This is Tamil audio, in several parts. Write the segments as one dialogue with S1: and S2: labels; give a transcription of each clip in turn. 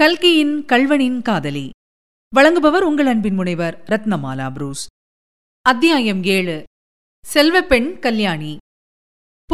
S1: கல்கியின் கல்வனின் காதலி. வழங்குபவர் உங்கள் அன்பின் முனைவர் ரத்னமாலா புரூஸ். அத்தியாயம் ஏழு. செல்வப்பெண் கல்யாணி.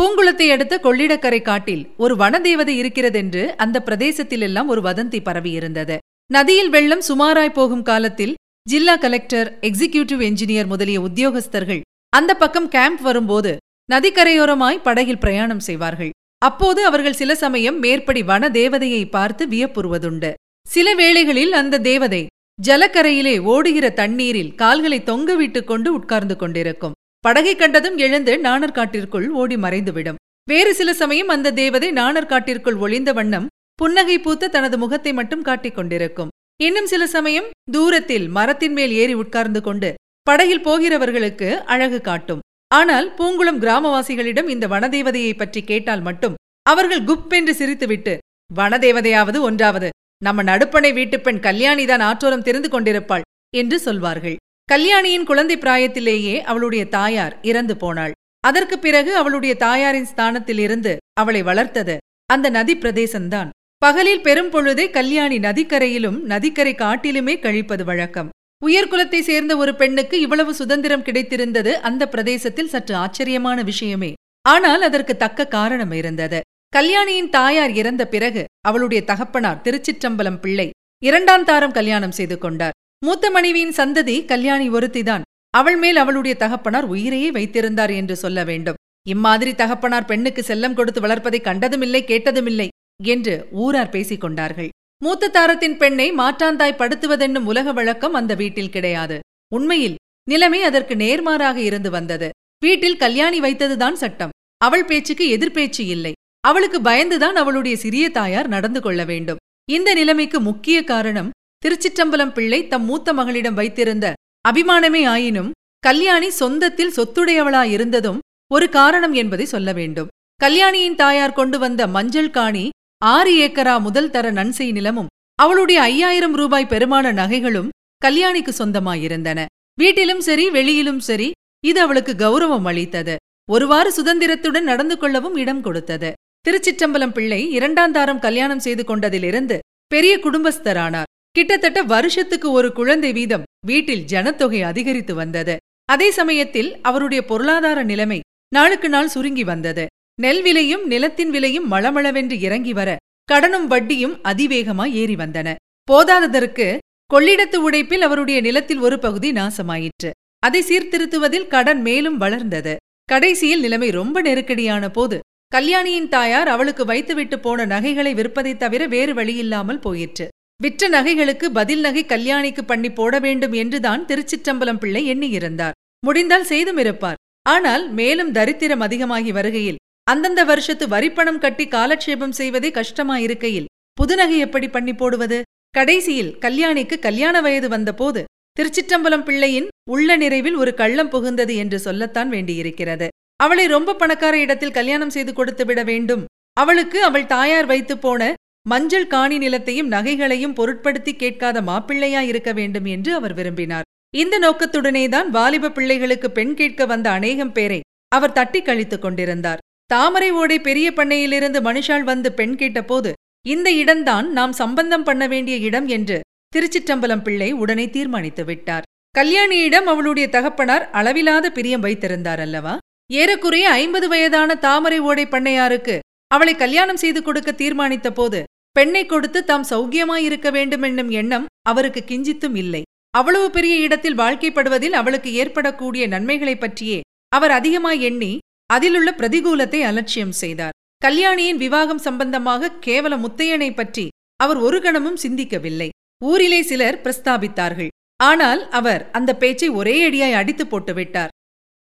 S1: பூங்குளத்தை அடுத்த கொள்ளிடக்கரை காட்டில் ஒரு வனதேவதை இருக்கிறதென்று அந்த பிரதேசத்திலெல்லாம் ஒரு வதந்தி பரவியிருந்தது. நதியில் வெள்ளம் சுமாராய் போகும் காலத்தில் ஜில்லா கலெக்டர் எக்ஸிகியூட்டிவ் என்ஜினியர் முதலிய உத்தியோகஸ்தர்கள் அந்த பக்கம் கேம்ப் வரும்போது நதிக்கரையோரமாய் படகில் பிரயாணம் செய்வார்கள். அப்போது அவர்கள் சில சமயம் மேற்படி வன தேவதையை பார்த்து வியப்புறுவதுண்டு. சில வேளைகளில் அந்த தேவதை ஜலக்கரையிலே ஓடுகிற தண்ணீரில் கால்களை தொங்கவிட்டுக் கொண்டு உட்கார்ந்து கொண்டிருக்கும். படகை கண்டதும் எழுந்து நாணர்காட்டிற்குள் ஓடி மறைந்துவிடும். வேறு சில சமயம் அந்த தேவதை நாணர்காட்டிற்குள் ஒளிந்த வண்ணம் புன்னகை பூத்த தனது முகத்தை மட்டும் காட்டிக் கொண்டிருக்கும். இன்னும் சில சமயம் தூரத்தில் மரத்தின் மேல் ஏறி உட்கார்ந்து கொண்டு படகில் போகிறவர்களுக்கு அழகு காட்டும். ஆனால் பூங்குளம் கிராமவாசிகளிடம் இந்த வனதேவதையை பற்றி கேட்டால் மட்டும் அவர்கள் குப் என்று சிரித்துவிட்டு வனதேவதையாவது ஒன்றாவது நம்ம நடுப்பனை வீட்டுப் பெண் கல்யாணிதான் ஆற்றோரம் தெரிந்து கொண்டிருப்பாள் என்று சொல்வார்கள். கல்யாணியின் குழந்தை பிராயத்திலேயே அவளுடைய தாயார் இறந்து போனாள். அதற்கு பிறகு அவளுடைய தாயாரின் ஸ்தானத்தில் இருந்து அவளை வளர்த்தது அந்த நதி பிரதேசம்தான். பகலில் பெரும் பொழுதே கல்யாணி நதிக்கரையிலும் நதிக்கரை காட்டிலுமே கழிப்பது வழக்கம். உயர்குலத்தை சேர்ந்த ஒரு பெண்ணுக்கு இவ்வளவு சுதந்திரம் கிடைத்திருந்தது அந்த பிரதேசத்தில் சற்று ஆச்சரியமான விஷயமே. ஆனால் அதற்கு தக்க காரணம் இருந்தது. கல்யாணியின் தாயார் இறந்த பிறகு அவளுடைய தகப்பனார் திருச்சிற்றம்பலம் பிள்ளை இரண்டாம் தாரம் கல்யாணம் செய்து கொண்டார். மூத்த மனைவியின் சந்ததி கல்யாணி ஒருத்திதான். அவள் மேல் அவளுடைய தகப்பனார் உயிரையே வைத்திருந்தார் என்று சொல்ல வேண்டும். இம்மாதிரி தகப்பனார் பெண்ணுக்கு செல்லம் கொடுத்து வளர்ப்பதை கண்டதுமில்லை கேட்டதுமில்லை என்று ஊரார் பேசிக் கொண்டார்கள். மூத்த தாரத்தின் பெண்ணை மாற்றாந்தாய் படுத்துவதென்னும் உலக வழக்கம் அந்த வீட்டில் கிடையாது. உண்மையில் நிலைமை அதற்கு நேர்மாறாக இருந்து வந்தது. வீட்டில் கல்யாணி வைத்ததுதான் சட்டம். அவள் பேச்சுக்கு எதிர்பேச்சு இல்லை. அவளுக்கு பயந்துதான் அவளுடைய சிறிய தாயார் நடந்து கொள்ள வேண்டும். இந்த நிலைமைக்கு முக்கிய காரணம் திருச்சிற்றம்பலம் பிள்ளை தம் மூத்த மகளிடம் வைத்திருந்த அபிமானமே ஆயினும் கல்யாணி சொந்தத்தில் சொத்துடையவளாயிருந்ததும் ஒரு காரணம் என்பதை சொல்ல வேண்டும். கல்யாணியின் தாயார் கொண்டு வந்த மஞ்சள் காணி ஆறு ஏக்கரா முதல் தர நன்செய் நிலமும் அவளுடைய ஐயாயிரம் ரூபாய் பெருமான நகைகளும் கல்யாணிக்கு சொந்தமாயிருந்தன. வீட்டிலும் சரி வெளியிலும் சரி இது அவளுக்கு கௌரவம் அளித்தது. ஒருவாறு சுதந்திரத்துடன் நடந்து கொள்ளவும் இடம் கொடுத்தது. திருச்சிற்றம்பலம் பிள்ளை இரண்டாம் தாரம் கல்யாணம் செய்து கொண்டதிலிருந்து பெரிய குடும்பஸ்தரானார். கிட்டத்தட்ட வருஷத்துக்கு ஒரு குழந்தை வீதம் வீட்டில் ஜனத்தொகை அதிகரித்து வந்தது. அதே சமயத்தில் அவருடைய பொருளாதார நிலைமை நாளுக்கு நாள் சுருங்கி வந்தது. நெல் விலையும் நிலத்தின் விலையும் மளமளவென்று இறங்கி வர கடனும் வட்டியும் அதிவேகமாய் ஏறி வந்தன. போதாததற்கு கொள்ளிடத்து உடைப்பில் அவருடைய நிலத்தில் ஒரு பகுதி நாசமாயிற்று. அதை சீர்திருத்துவதில் கடன் மேலும் வளர்ந்தது. கடைசியில் நிலைமை ரொம்ப நெருக்கடியான போது கல்யாணியின் தாயார் அவளுக்கு வைத்துவிட்டு போன நகைகளை விற்பதைத் தவிர வேறு வழியில்லாமல் போயிற்று. விற்ற நகைகளுக்கு பதில் நகை கல்யாணிக்கு பண்ணி போட வேண்டும் என்றுதான் திருச்சிற்றம்பலம் பிள்ளை எண்ணியிருந்தார். முடிந்தால் செய்தும் இருப்பார். ஆனால் மேலும் தரித்திரம் அதிகமாகி வருகையில் அந்தந்த வருஷத்து வரிப்பணம் கட்டி காலட்சேபம் செய்வதே கஷ்டமாயிருக்கையில் புதுநகை எப்படி பண்ணி போடுவது? கடைசியில் கல்யாணிக்கு கல்யாண வயது வந்தபோது திருச்சிற்றம்பலம் பிள்ளையின் உள்ள நிறைவில் ஒரு கள்ளம் புகுந்தது என்று சொல்லத்தான் வேண்டியிருக்கிறது. அவளை ரொம்ப பணக்கார இடத்தில் கல்யாணம் செய்து கொடுத்து விட வேண்டும். அவளுக்கு அவள் தாயார் வைத்து போன மஞ்சள் காணி நிலத்தையும் நகைகளையும் பொருட்படுத்தி கேட்காத மாப்பிள்ளையா இருக்க வேண்டும் என்று அவர் விரும்பினார். இந்த நோக்கத்துடனேதான் வாலிப பிள்ளைகளுக்கு பெண் கேட்க வந்த அநேகம் பேரை அவர் தட்டி கழித்துக் கொண்டிருந்தார். தாமரை ஓடை பெரிய பண்ணையிலிருந்து மனுஷாள் வந்து பெண் கேட்டபோது இந்த இடம்தான் நாம் சம்பந்தம் பண்ண வேண்டிய இடம் என்று திருச்சிற்றம்பலம் பிள்ளை உடனே தீர்மானித்து விட்டார். கல்யாணியிடம் அவளுடைய தகப்பனார் அளவிலாத பிரியம் வைத்திருந்தார் அல்லவா ஏறக்குறைய ஐம்பது வயதான தாமரை ஓடை பண்ணையாருக்கு அவளை கல்யாணம் செய்து கொடுக்க தீர்மானித்த போது பெண்ணை கொடுத்து தாம் சௌக்கியமாயிருக்க வேண்டுமென்னும் எண்ணம் அவருக்கு கிஞ்சித்தும் இல்லை. அவ்வளவு பெரிய இடத்தில் வாழ்க்கைப்படுவதில் அவளுக்கு ஏற்படக்கூடிய நன்மைகளைப் பற்றியே அவர் அதிகமாய் எண்ணி அதிலுள்ள பிரதிகூலத்தை அலட்சியம் செய்தார். கல்யாணியின் விவாகம் சம்பந்தமாக கேவல முத்தையனை பற்றி அவர் ஒரு கணமும் சிந்திக்கவில்லை. ஊரிலே சிலர் பிரஸ்தாபித்தார்கள். ஆனால் அவர் அந்த பேச்சை ஒரே அடியாய் அடித்து போட்டுவிட்டார்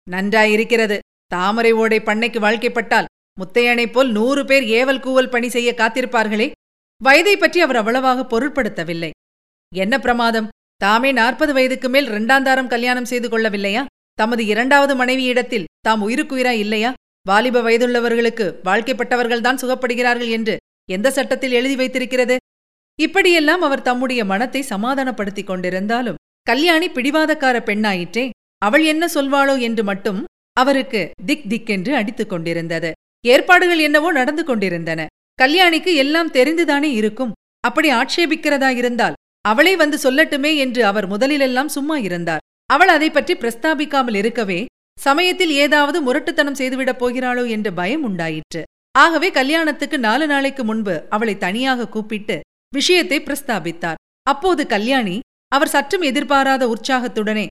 S1: நன்றாயிருக்கிறது. தாமரை ஓடை பண்ணைக்கு வாழ்க்கைப்பட்டால் முத்தையனைப் போல் நூறு பேர் ஏவல் கூவல் பணி செய்ய காத்திருப்பார்களே. வயதை பற்றி அவர் அவ்வளவாக பொருட்படுத்தவில்லை. என்ன பிரமாதம்? தாமே நாற்பது வயதுக்கு மேல் இரண்டாந்தாரம் கல்யாணம் செய்து கொள்ளவில்லையா? தமது இரண்டாவது மனைவியிடத்தில் தாம் உயிருக்குயிரா இல்லையா? வாலிப வயதுள்ளவர்களுக்கு வாழ்க்கைப்பட்டவர்கள்தான் சுகப்படுகிறார்கள் என்று எந்த சட்டத்தில் எழுதி வைத்திருக்கிறது? இப்படியெல்லாம் அவர் தம்முடைய மனத்தை சமாதானப்படுத்திக் கொண்டிருந்தாலும் கல்யாணி பிடிவாதக்கார பெண்ணாயிற்றே அவள் என்ன சொல்வாளோ என்று மட்டும் அவருக்கு திக் திக்கென்று அடித்துக் கொண்டிருந்தது. ஏற்பாடுகள் என்னவோ நடந்து கொண்டிருந்தன. கல்யாணிக்கு எல்லாம் தெரிந்துதானே இருக்கும். அப்படி ஆட்சேபிக்கிறதா இருந்தால் அவளே வந்து சொல்லட்டுமே என்று அவர் முதலிலெல்லாம் சும்மா இருந்தார். அவள் அதை பற்றி பிரஸ்தாபிக்காமல் இருக்கவே சமயத்தில் ஏதாவது முரட்டுத்தனம் செய்துவிடப் போகிறாளோ என்ற பயம் உண்டாயிற்று. ஆகவே கல்யாணத்துக்கு நாலு நாளைக்கு முன்பு அவளை தனியாக கூப்பிட்டு விஷயத்தை பிரஸ்தாபித்தார். அப்போது கல்யாணி அவர் சற்றும் எதிர்பாராத உற்சாகத்துடனே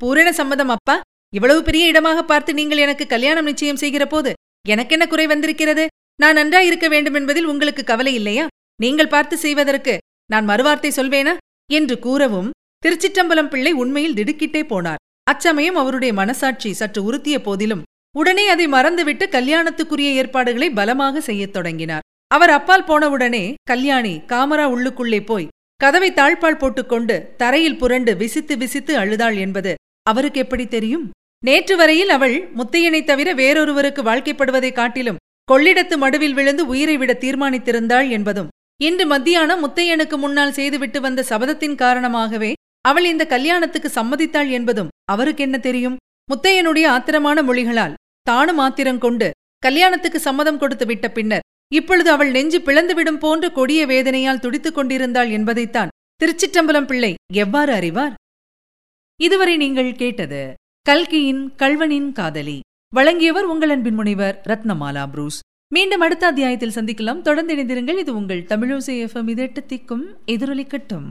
S1: பூரண சம்மதம் அப்பா. இவ்வளவு பெரிய இடமாக பார்த்து நீங்கள் எனக்கு கல்யாணம் நிச்சயம் செய்கிற போது எனக்கென்ன குறை வந்திருக்கிறது? நான் நன்றாயிருக்க வேண்டும் என்பதில் உங்களுக்கு கவலை இல்லையா? நீங்கள் பார்த்து செய்வதற்கு நான் மறுவார்த்தை சொல்வேனா? என்று கூறவும் திருச்சிற்றம்பலம் பிள்ளை உண்மையில் திடுக்கிட்டே போனார். அச்சமயம் அவருடைய மனசாட்சி சற்று உறுத்திய போதிலும் உடனே அதை மறந்துவிட்டு கல்யாணத்துக்குரிய ஏற்பாடுகளை பலமாக செய்யத் தொடங்கினார். அவர் அப்பால் போனவுடனே கல்யாணி காமரா உள்ளுக்குள்ளே போய் கதவை தாழ்பால் போட்டுக்கொண்டு தரையில் புரண்டு விசித்து விசித்து அழுதாள் என்பது அவருக்கு எப்படி தெரியும்? நேற்று வரையில் அவள் முத்தையனைத் தவிர வேறொருவருக்கு வாழ்க்கைப்படுவதைக் காட்டிலும் கொள்ளிடத்து மடுவில் விழுந்து உயிரை விட தீர்மானித்திருந்தாள் என்பதும் இன்று மத்தியானம் முத்தையனுக்கு முன்னால் செய்துவிட்டு வந்த சபதத்தின் காரணமாகவே அவள் இந்த கல்யாணத்துக்கு சம்மதித்தாள் என்பதும் அவருக்கு என்ன தெரியும்? முத்தையனுடைய ஆத்திரமான மொழிகளால் தானும் ஆத்திரம் கொண்டு கல்யாணத்துக்கு சம்மதம் கொடுத்து விட்ட பின்னர் இப்பொழுது அவள் நெஞ்சு பிளந்துவிடும் போன்ற கொடிய வேதனையால் துடித்துக் கொண்டிருந்தாள் என்பதைத்தான் திருச்சிற்றம்பலம் பிள்ளை எவ்வாறு அறிவார்? இதுவரை நீங்கள் கேட்டது கல்கியின் கல்வனின் காதலி. வழங்கியவர் உங்கள் அன்பின் முனைவர் ரத்னமாலா புரூஸ். மீண்டும் அடுத்த அத்தியாயத்தில் சந்திக்கலாம். தொடர்ந்து இணைந்திருங்கள். இது உங்கள் தமிழோசை எஃப்எம். இதெட்டு திக்கும் எதிரொலிக்கட்டும்.